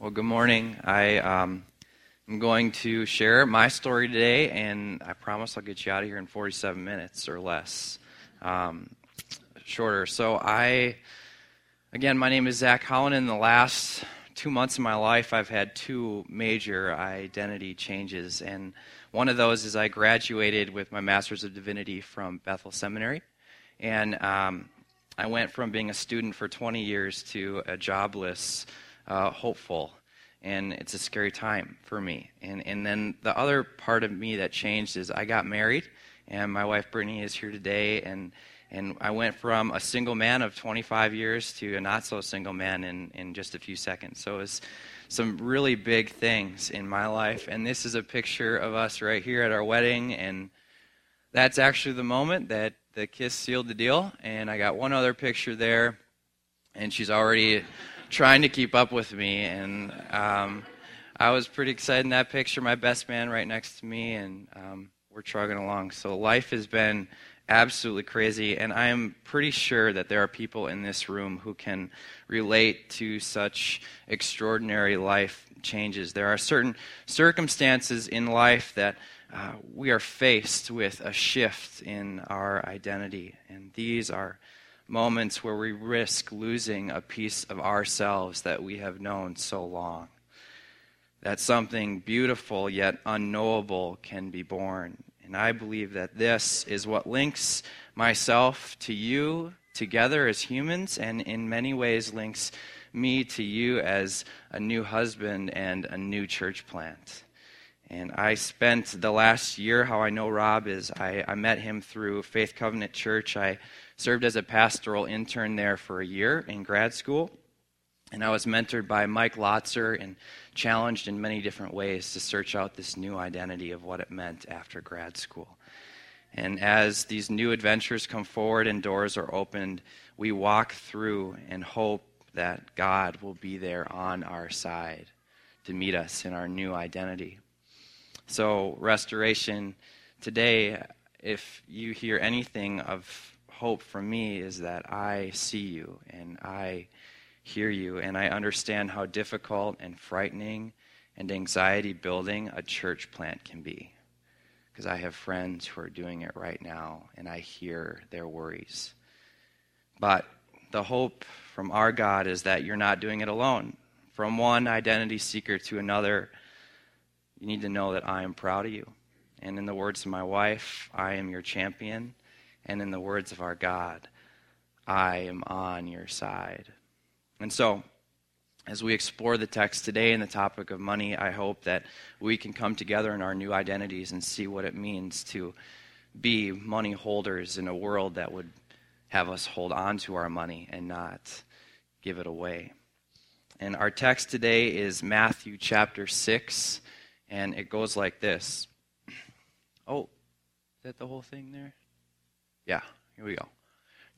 Well, good morning. I um, am going to share my story today, and I promise I'll get you out of here in 47 minutes or less, um, shorter. So, I, again, my name is Zach Holland. In the last two months of my life, I've had two major identity changes, and one of those is I graduated with my Master's of Divinity from Bethel Seminary, and um, I went from being a student for 20 years to a jobless uh, hopeful. And it's a scary time for me. And, and then the other part of me that changed is I got married, and my wife Brittany is here today. And, and I went from a single man of 25 years to a not so single man in, in just a few seconds. So it was some really big things in my life. And this is a picture of us right here at our wedding. And that's actually the moment that the kiss sealed the deal. And I got one other picture there, and she's already trying to keep up with me. And um, I was pretty excited in that picture. My best man right next to me, and um, we're trugging along. So life has been absolutely crazy, and I am pretty sure that there are people in this room who can relate to such extraordinary life changes. There are certain circumstances in life that uh, we are faced with a shift in our identity, and these are moments where we risk losing a piece of ourselves that we have known so long. That something beautiful yet unknowable can be born. And I believe that this is what links myself to you together as humans, and in many ways links me to you as a new husband and a new church plant. And I spent the last year, how I know Rob is, I, I met him through Faith Covenant Church. I served as a pastoral intern there for a year in grad school. And I was mentored by Mike Lotzer and challenged in many different ways to search out this new identity of what it meant after grad school. And as these new adventures come forward and doors are opened, we walk through and hope that God will be there on our side to meet us in our new identity. So, restoration today, if you hear anything of hope from me is that I see you and I hear you and I understand how difficult and frightening and anxiety building a church plant can be. Because I have friends who are doing it right now and I hear their worries. But the hope from our God is that you're not doing it alone. From one identity seeker to another, you need to know that I am proud of you. And in the words of my wife, I am your champion and in the words of our God, I am on your side. And so, as we explore the text today and the topic of money, I hope that we can come together in our new identities and see what it means to be money holders in a world that would have us hold on to our money and not give it away. And our text today is Matthew chapter 6, and it goes like this. Oh, is that the whole thing there? Yeah, here we go.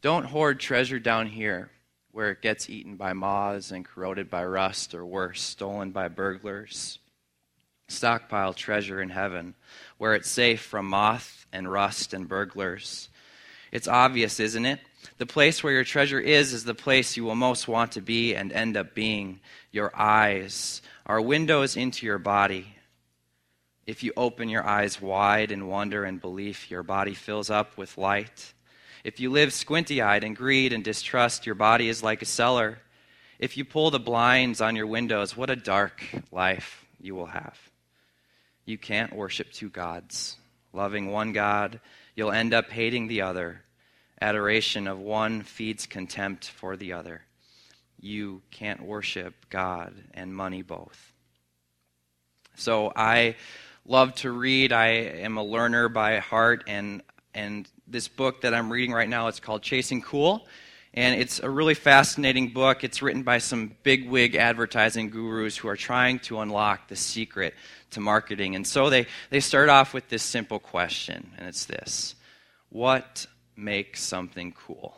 Don't hoard treasure down here where it gets eaten by moths and corroded by rust or worse, stolen by burglars. Stockpile treasure in heaven where it's safe from moth and rust and burglars. It's obvious, isn't it? The place where your treasure is is the place you will most want to be and end up being. Your eyes are windows into your body. If you open your eyes wide in wonder and belief, your body fills up with light. If you live squinty eyed in greed and distrust, your body is like a cellar. If you pull the blinds on your windows, what a dark life you will have. You can't worship two gods. Loving one God, you'll end up hating the other. Adoration of one feeds contempt for the other. You can't worship God and money both. So I love to read. I am a learner by heart, and and this book that I'm reading right now it's called Chasing Cool, and it's a really fascinating book. It's written by some bigwig advertising gurus who are trying to unlock the secret to marketing. And so they they start off with this simple question, and it's this: What makes something cool?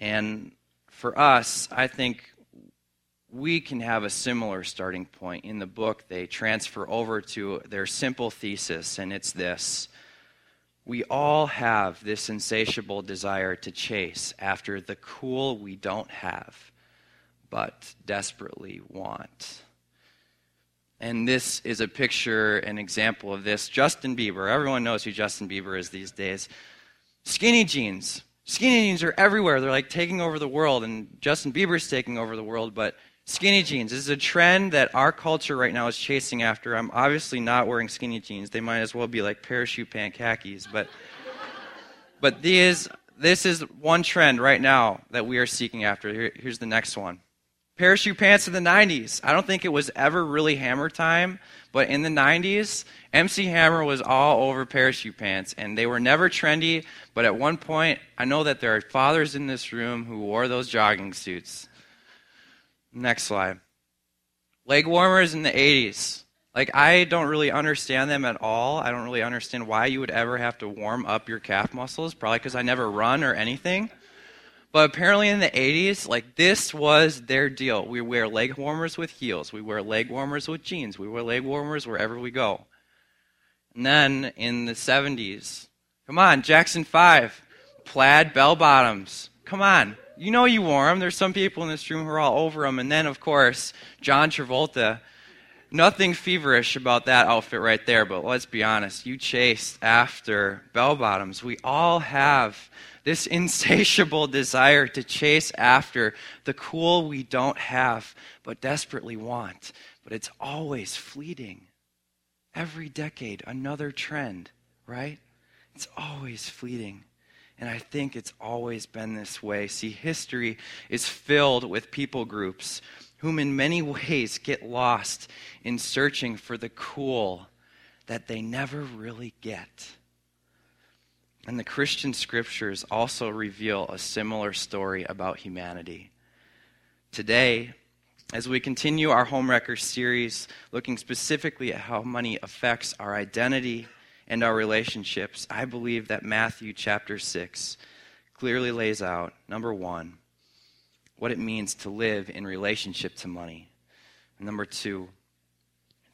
And for us, I think we can have a similar starting point. In the book, they transfer over to their simple thesis, and it's this We all have this insatiable desire to chase after the cool we don't have, but desperately want. And this is a picture, an example of this. Justin Bieber. Everyone knows who Justin Bieber is these days. Skinny jeans. Skinny jeans are everywhere. They're like taking over the world, and Justin Bieber's taking over the world, but skinny jeans this is a trend that our culture right now is chasing after. I'm obviously not wearing skinny jeans. They might as well be like parachute pant khakis, but but these this is one trend right now that we are seeking after. Here, here's the next one. Parachute pants in the 90s. I don't think it was ever really hammer time, but in the 90s, MC Hammer was all over parachute pants, and they were never trendy. But at one point, I know that there are fathers in this room who wore those jogging suits. Next slide. Leg warmers in the 80s. Like, I don't really understand them at all. I don't really understand why you would ever have to warm up your calf muscles, probably because I never run or anything. But apparently in the 80s, like this was their deal. We wear leg warmers with heels. We wear leg warmers with jeans. We wear leg warmers wherever we go. And then in the 70s, come on, Jackson 5, plaid bell bottoms. Come on. You know you wore them. There's some people in this room who are all over them. And then, of course, John Travolta. Nothing feverish about that outfit right there, but let's be honest. You chased after bell bottoms. We all have this insatiable desire to chase after the cool we don't have but desperately want. But it's always fleeting. Every decade, another trend, right? It's always fleeting. And I think it's always been this way. See, history is filled with people groups whom, in many ways, get lost in searching for the cool that they never really get. And the Christian scriptures also reveal a similar story about humanity. Today, as we continue our Homewrecker series, looking specifically at how money affects our identity and our relationships, I believe that Matthew chapter 6 clearly lays out number one, what it means to live in relationship to money. And number two,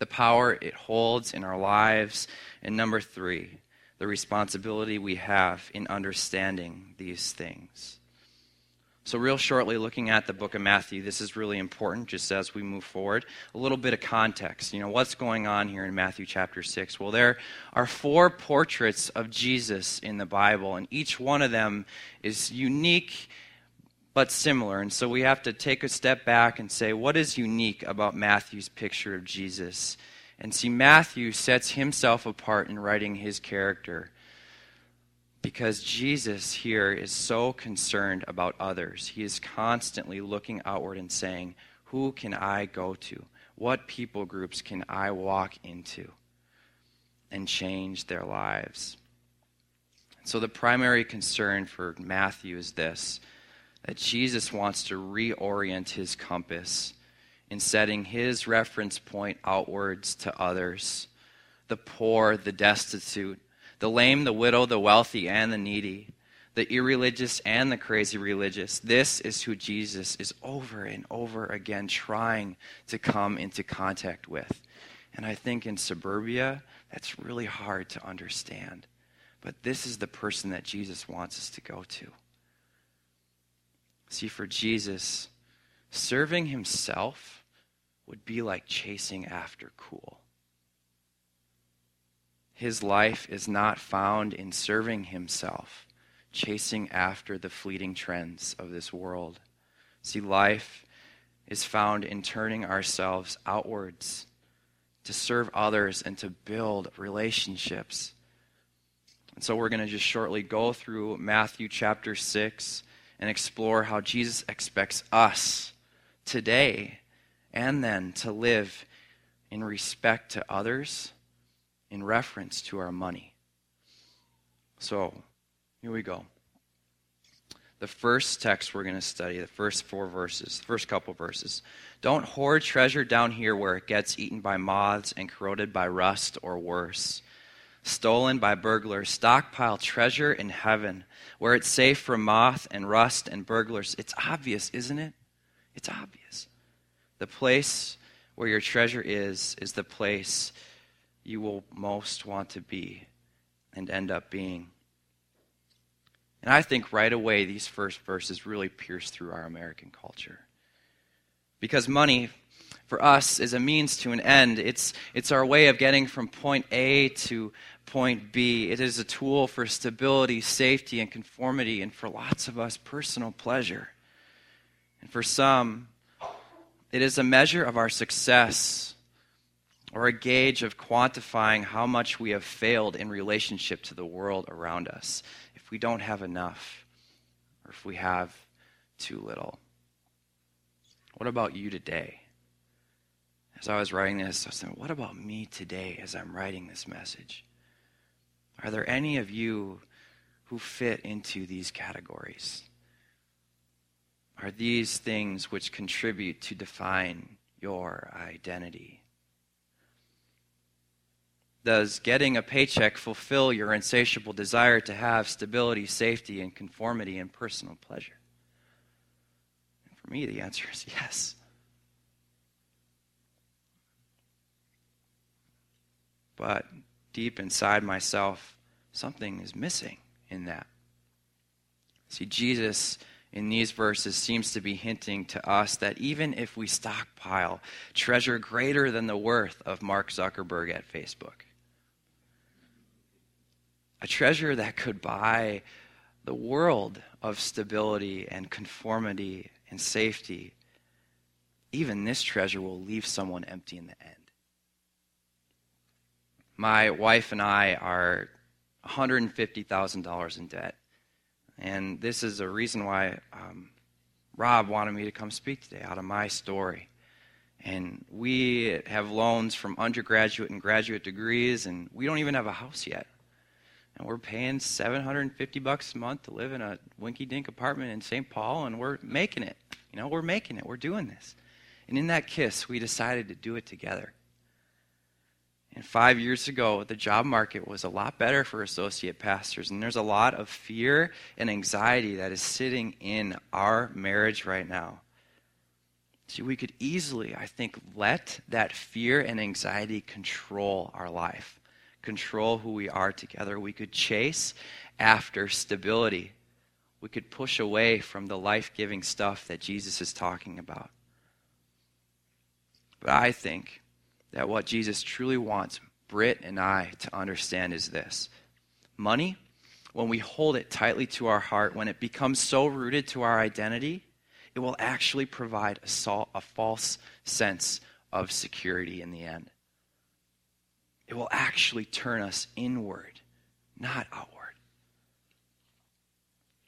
the power it holds in our lives. And number three, the responsibility we have in understanding these things. So, real shortly, looking at the book of Matthew, this is really important just as we move forward. A little bit of context. You know, what's going on here in Matthew chapter 6? Well, there are four portraits of Jesus in the Bible, and each one of them is unique but similar. And so we have to take a step back and say, what is unique about Matthew's picture of Jesus? And see, Matthew sets himself apart in writing his character because Jesus here is so concerned about others. He is constantly looking outward and saying, Who can I go to? What people groups can I walk into and change their lives? So, the primary concern for Matthew is this that Jesus wants to reorient his compass in setting his reference point outwards to others the poor, the destitute, the lame, the widow, the wealthy, and the needy, the irreligious and the crazy religious. This is who Jesus is over and over again trying to come into contact with. And I think in suburbia, that's really hard to understand. But this is the person that Jesus wants us to go to. See, for Jesus, serving himself would be like chasing after cool. His life is not found in serving himself, chasing after the fleeting trends of this world. See, life is found in turning ourselves outwards to serve others and to build relationships. And so we're going to just shortly go through Matthew chapter 6 and explore how Jesus expects us today and then to live in respect to others in reference to our money. So, here we go. The first text we're going to study, the first four verses, the first couple verses. Don't hoard treasure down here where it gets eaten by moths and corroded by rust or worse. Stolen by burglars. Stockpile treasure in heaven where it's safe from moth and rust and burglars. It's obvious, isn't it? It's obvious. The place where your treasure is, is the place you will most want to be and end up being. And I think right away these first verses really pierce through our American culture. Because money, for us, is a means to an end. It's, it's our way of getting from point A to point B. It is a tool for stability, safety, and conformity, and for lots of us, personal pleasure. And for some, it is a measure of our success or a gauge of quantifying how much we have failed in relationship to the world around us if we don't have enough or if we have too little. What about you today? As I was writing this, I was thinking, what about me today as I'm writing this message? Are there any of you who fit into these categories? Are these things which contribute to define your identity? Does getting a paycheck fulfill your insatiable desire to have stability, safety, and conformity and personal pleasure? And for me, the answer is yes. But deep inside myself, something is missing in that. See, Jesus in these verses seems to be hinting to us that even if we stockpile treasure greater than the worth of Mark Zuckerberg at Facebook, a treasure that could buy the world of stability and conformity and safety, even this treasure will leave someone empty in the end. My wife and I are $150,000 in debt. And this is a reason why um, Rob wanted me to come speak today out of my story. And we have loans from undergraduate and graduate degrees, and we don't even have a house yet. And we're paying 750 bucks a month to live in a winky dink apartment in St. Paul, and we're making it. You know, we're making it. We're doing this. And in that kiss, we decided to do it together. And five years ago, the job market was a lot better for associate pastors. And there's a lot of fear and anxiety that is sitting in our marriage right now. See, we could easily, I think, let that fear and anxiety control our life, control who we are together. We could chase after stability. We could push away from the life giving stuff that Jesus is talking about. But I think that what Jesus truly wants Britt and I to understand is this money, when we hold it tightly to our heart, when it becomes so rooted to our identity, it will actually provide a, a false sense of security in the end. It will actually turn us inward, not outward.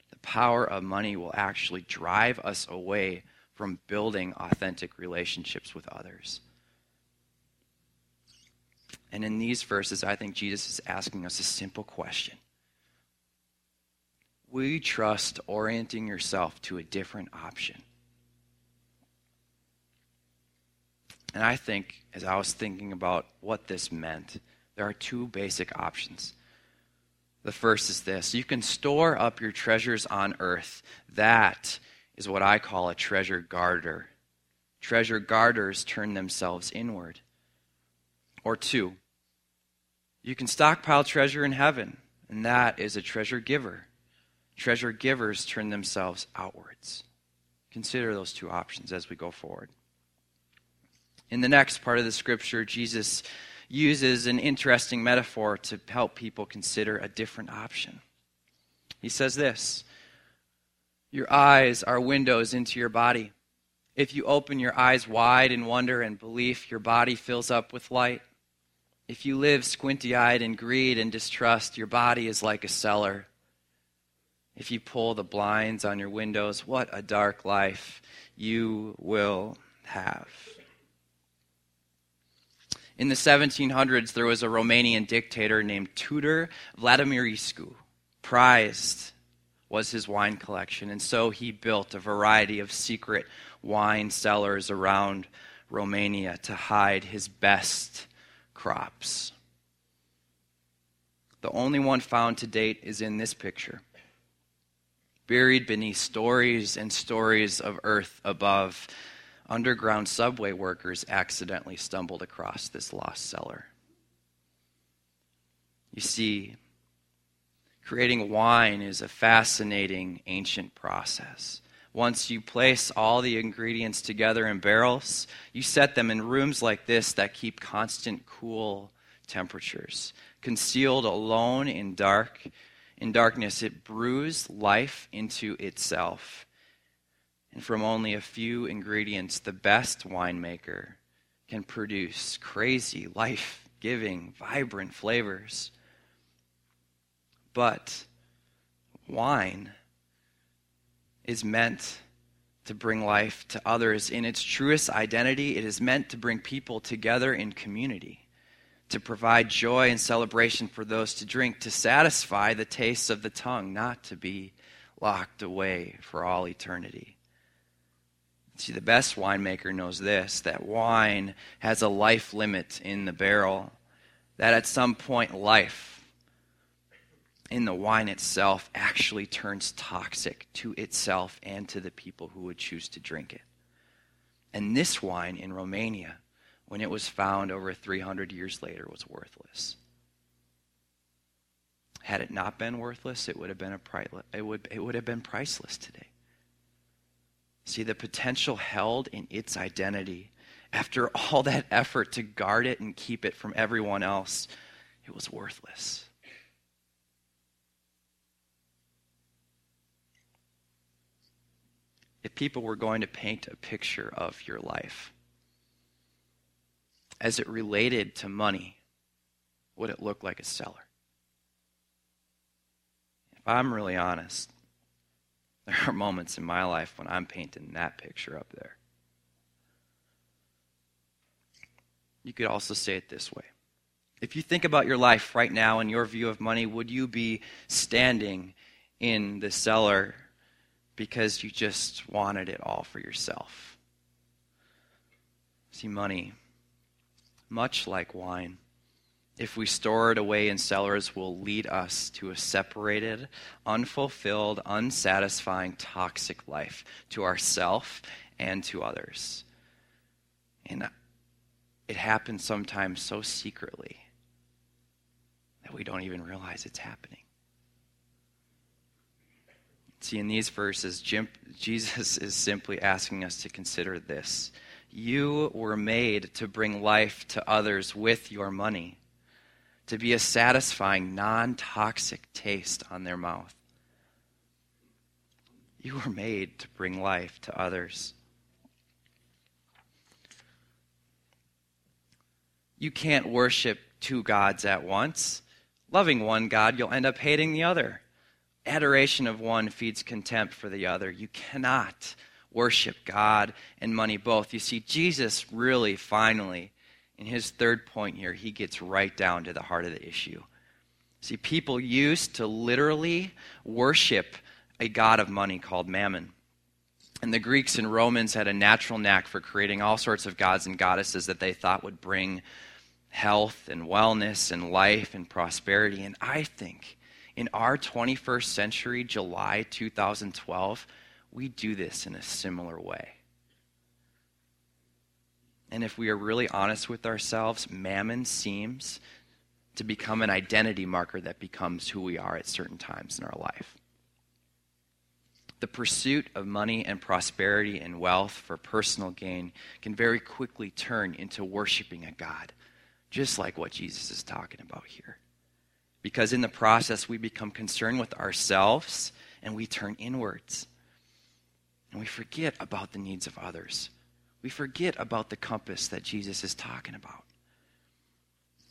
The power of money will actually drive us away from building authentic relationships with others. And in these verses, I think Jesus is asking us a simple question Will you trust orienting yourself to a different option? And I think, as I was thinking about what this meant, there are two basic options. The first is this you can store up your treasures on earth. That is what I call a treasure guarder. Treasure guarders turn themselves inward. Or two, you can stockpile treasure in heaven, and that is a treasure giver. Treasure givers turn themselves outwards. Consider those two options as we go forward. In the next part of the scripture, Jesus uses an interesting metaphor to help people consider a different option. He says this Your eyes are windows into your body. If you open your eyes wide in wonder and belief, your body fills up with light. If you live squinty eyed in greed and distrust, your body is like a cellar. If you pull the blinds on your windows, what a dark life you will have. In the 1700s, there was a Romanian dictator named Tudor Vladimirescu. Prized was his wine collection, and so he built a variety of secret wine cellars around Romania to hide his best crops. The only one found to date is in this picture. Buried beneath stories and stories of earth above, underground subway workers accidentally stumbled across this lost cellar. You see, creating wine is a fascinating ancient process. Once you place all the ingredients together in barrels, you set them in rooms like this that keep constant cool temperatures. Concealed alone in dark, in darkness, it brews life into itself. And from only a few ingredients, the best winemaker can produce crazy, life giving, vibrant flavors. But wine is meant to bring life to others. In its truest identity, it is meant to bring people together in community, to provide joy and celebration for those to drink, to satisfy the tastes of the tongue, not to be locked away for all eternity. See, the best winemaker knows this that wine has a life limit in the barrel, that at some point, life in the wine itself actually turns toxic to itself and to the people who would choose to drink it. And this wine in Romania, when it was found over 300 years later, was worthless. Had it not been worthless, it would have been, a pri- it would, it would have been priceless today. See, the potential held in its identity, after all that effort to guard it and keep it from everyone else, it was worthless. if people were going to paint a picture of your life as it related to money, would it look like a cellar? If I'm really honest, there are moments in my life when I'm painting that picture up there. You could also say it this way. If you think about your life right now and your view of money, would you be standing in the cellar because you just wanted it all for yourself. See, money, much like wine, if we store it away in cellars, will lead us to a separated, unfulfilled, unsatisfying, toxic life to ourself and to others. And it happens sometimes so secretly that we don't even realize it's happening. See, in these verses, Jesus is simply asking us to consider this. You were made to bring life to others with your money, to be a satisfying, non toxic taste on their mouth. You were made to bring life to others. You can't worship two gods at once. Loving one God, you'll end up hating the other. Adoration of one feeds contempt for the other. You cannot worship God and money both. You see, Jesus really, finally, in his third point here, he gets right down to the heart of the issue. See, people used to literally worship a god of money called Mammon. And the Greeks and Romans had a natural knack for creating all sorts of gods and goddesses that they thought would bring health and wellness and life and prosperity. And I think in our 21st century, July 2012, we do this in a similar way. And if we are really honest with ourselves, mammon seems to become an identity marker that becomes who we are at certain times in our life. The pursuit of money and prosperity and wealth for personal gain can very quickly turn into worshiping a God, just like what Jesus is talking about here because in the process we become concerned with ourselves and we turn inwards. And we forget about the needs of others. We forget about the compass that Jesus is talking about.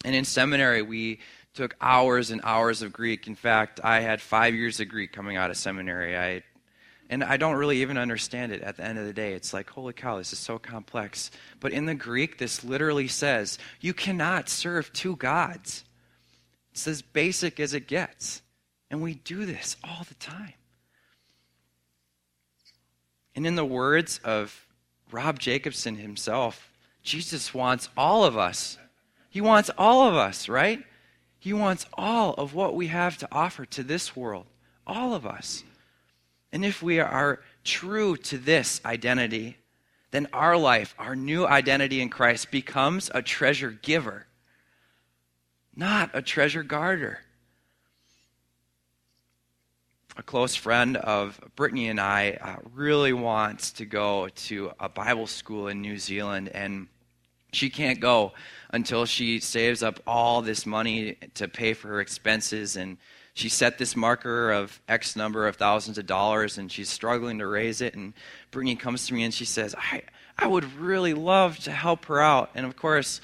And in seminary, we took hours and hours of Greek. In fact, I had five years of Greek coming out of seminary. I, and I don't really even understand it at the end of the day. It's like, holy cow, this is so complex. But in the Greek, this literally says, you cannot serve two gods. It's as basic as it gets. And we do this all the time. And in the words of Rob Jacobson himself, Jesus wants all of us. He wants all of us, right? He wants all of what we have to offer to this world. All of us. And if we are true to this identity, then our life, our new identity in Christ, becomes a treasure giver not a treasure guarder. A close friend of Brittany and I uh, really wants to go to a Bible school in New Zealand, and she can't go until she saves up all this money to pay for her expenses. And she set this marker of X number of thousands of dollars, and she's struggling to raise it. And Brittany comes to me and she says, I, I would really love to help her out. And of course,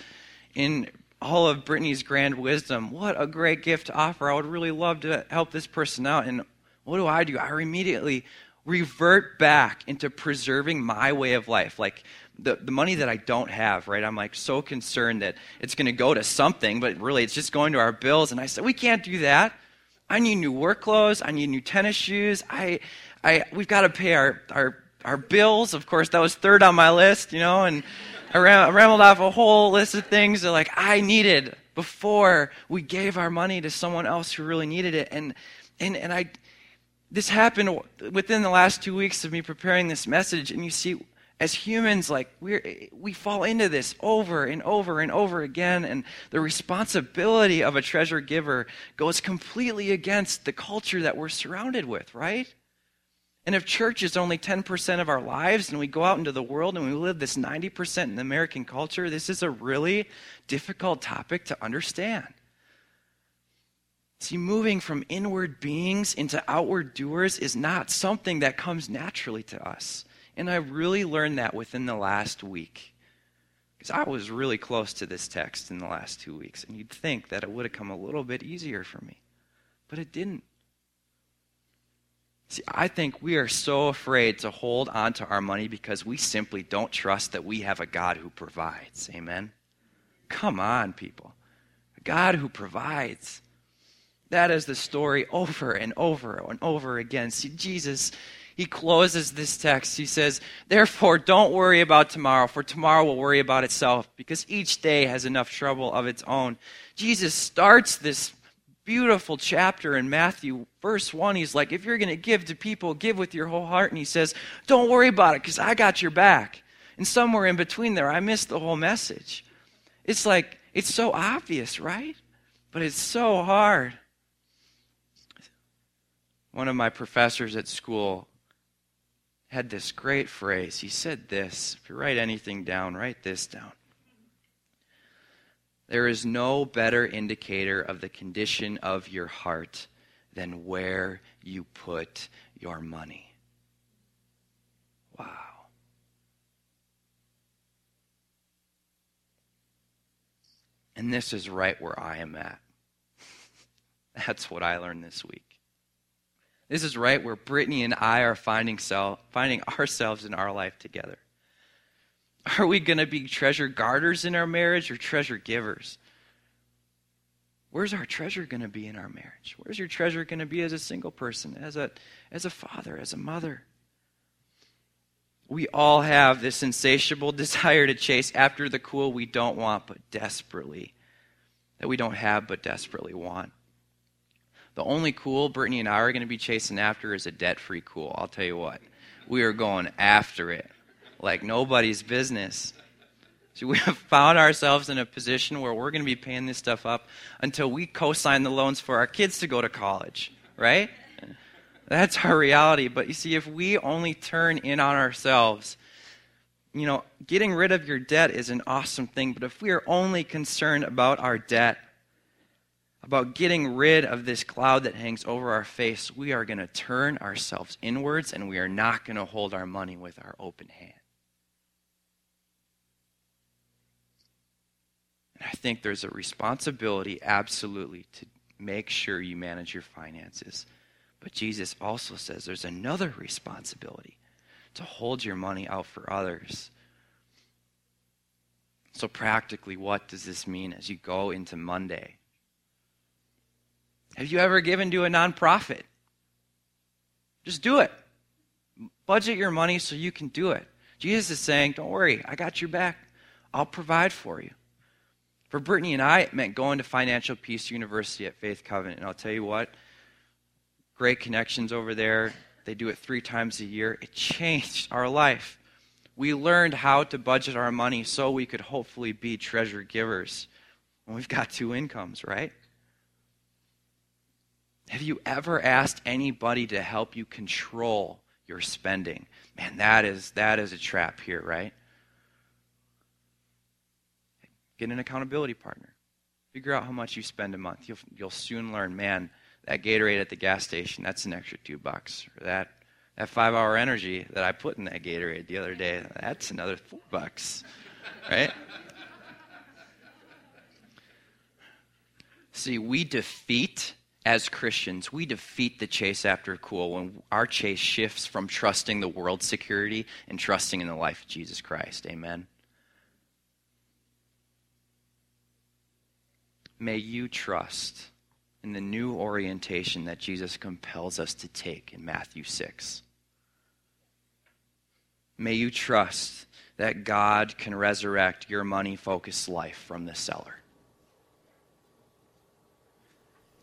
in all of Brittany's grand wisdom, what a great gift to offer. I would really love to help this person out. And what do I do? I immediately revert back into preserving my way of life. Like the, the money that I don't have, right? I'm like so concerned that it's going to go to something, but really it's just going to our bills. And I said, we can't do that. I need new work clothes. I need new tennis shoes. I, I, we've got to pay our, our, our bills. Of course, that was third on my list, you know, and I, ram- I rambled off a whole list of things that like I needed before we gave our money to someone else who really needed it. And, and, and I, this happened within the last two weeks of me preparing this message. And you see, as humans, like we we fall into this over and over and over again, and the responsibility of a treasure giver goes completely against the culture that we're surrounded with, right? And if church is only 10% of our lives and we go out into the world and we live this 90% in American culture, this is a really difficult topic to understand. See, moving from inward beings into outward doers is not something that comes naturally to us. And I really learned that within the last week. Because I was really close to this text in the last two weeks. And you'd think that it would have come a little bit easier for me. But it didn't. See, I think we are so afraid to hold on to our money because we simply don't trust that we have a God who provides. Amen? Come on, people. A God who provides. That is the story over and over and over again. See, Jesus, he closes this text. He says, Therefore, don't worry about tomorrow, for tomorrow will worry about itself, because each day has enough trouble of its own. Jesus starts this beautiful chapter in Matthew, verse 1. He's like, If you're going to give to people, give with your whole heart. And he says, Don't worry about it, because I got your back. And somewhere in between there, I missed the whole message. It's like, it's so obvious, right? But it's so hard. One of my professors at school had this great phrase. He said this if you write anything down, write this down. There is no better indicator of the condition of your heart than where you put your money. Wow. And this is right where I am at. That's what I learned this week. This is right where Brittany and I are finding, self, finding ourselves in our life together. Are we going to be treasure guarders in our marriage or treasure givers? Where's our treasure going to be in our marriage? Where's your treasure going to be as a single person, as a, as a father, as a mother? We all have this insatiable desire to chase after the cool we don't want, but desperately, that we don't have, but desperately want. The only cool Brittany and I are going to be chasing after is a debt free cool. I'll tell you what. We are going after it like nobody's business. So we have found ourselves in a position where we're going to be paying this stuff up until we co sign the loans for our kids to go to college, right? That's our reality. But you see, if we only turn in on ourselves, you know, getting rid of your debt is an awesome thing. But if we are only concerned about our debt, about getting rid of this cloud that hangs over our face, we are going to turn ourselves inwards and we are not going to hold our money with our open hand. And I think there's a responsibility, absolutely, to make sure you manage your finances. But Jesus also says there's another responsibility to hold your money out for others. So, practically, what does this mean as you go into Monday? Have you ever given to a nonprofit? Just do it. Budget your money so you can do it. Jesus is saying, Don't worry, I got your back. I'll provide for you. For Brittany and I, it meant going to Financial Peace University at Faith Covenant. And I'll tell you what, great connections over there. They do it three times a year. It changed our life. We learned how to budget our money so we could hopefully be treasure givers when we've got two incomes, right? Have you ever asked anybody to help you control your spending? Man, that is that is a trap here, right? Get an accountability partner. Figure out how much you spend a month. You'll you'll soon learn, man, that Gatorade at the gas station, that's an extra two bucks. Or that that five hour energy that I put in that Gatorade the other day, that's another four bucks. Right? See, we defeat as Christians, we defeat the chase after cool when our chase shifts from trusting the world's security and trusting in the life of Jesus Christ. Amen. May you trust in the new orientation that Jesus compels us to take in Matthew 6. May you trust that God can resurrect your money focused life from the cellar.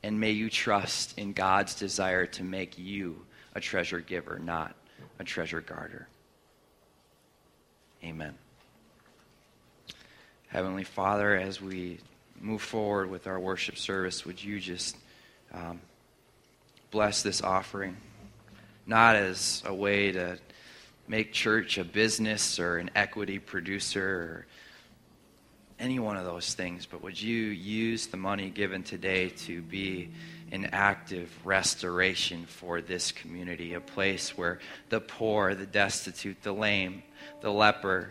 And may you trust in God's desire to make you a treasure giver, not a treasure guarder. Amen. Heavenly Father, as we move forward with our worship service, would you just um, bless this offering? Not as a way to make church a business or an equity producer or any one of those things, but would you use the money given today to be an active restoration for this community, a place where the poor, the destitute, the lame, the leper,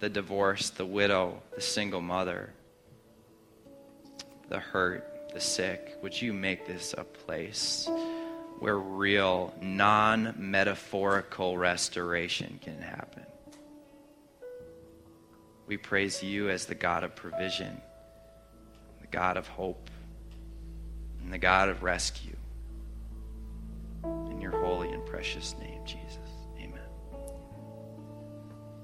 the divorced, the widow, the single mother, the hurt, the sick, would you make this a place? where real, non metaphorical restoration can happen. We praise you as the God of provision, the God of hope, and the God of rescue. In your holy and precious name.